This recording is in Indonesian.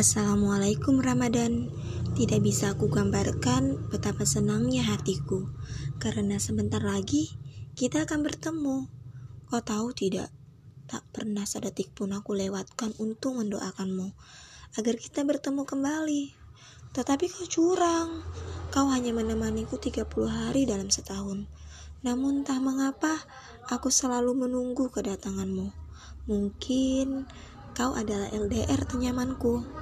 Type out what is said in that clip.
Assalamualaikum Ramadan. Tidak bisa aku gambarkan betapa senangnya hatiku. Karena sebentar lagi kita akan bertemu. Kau tahu tidak? Tak pernah sedetik pun aku lewatkan untuk mendoakanmu Agar kita bertemu kembali. Tetapi kau curang. Kau hanya menemaniku 30 hari dalam setahun. Namun entah mengapa aku selalu menunggu kedatanganmu. Mungkin kau adalah LDR tenyamanku.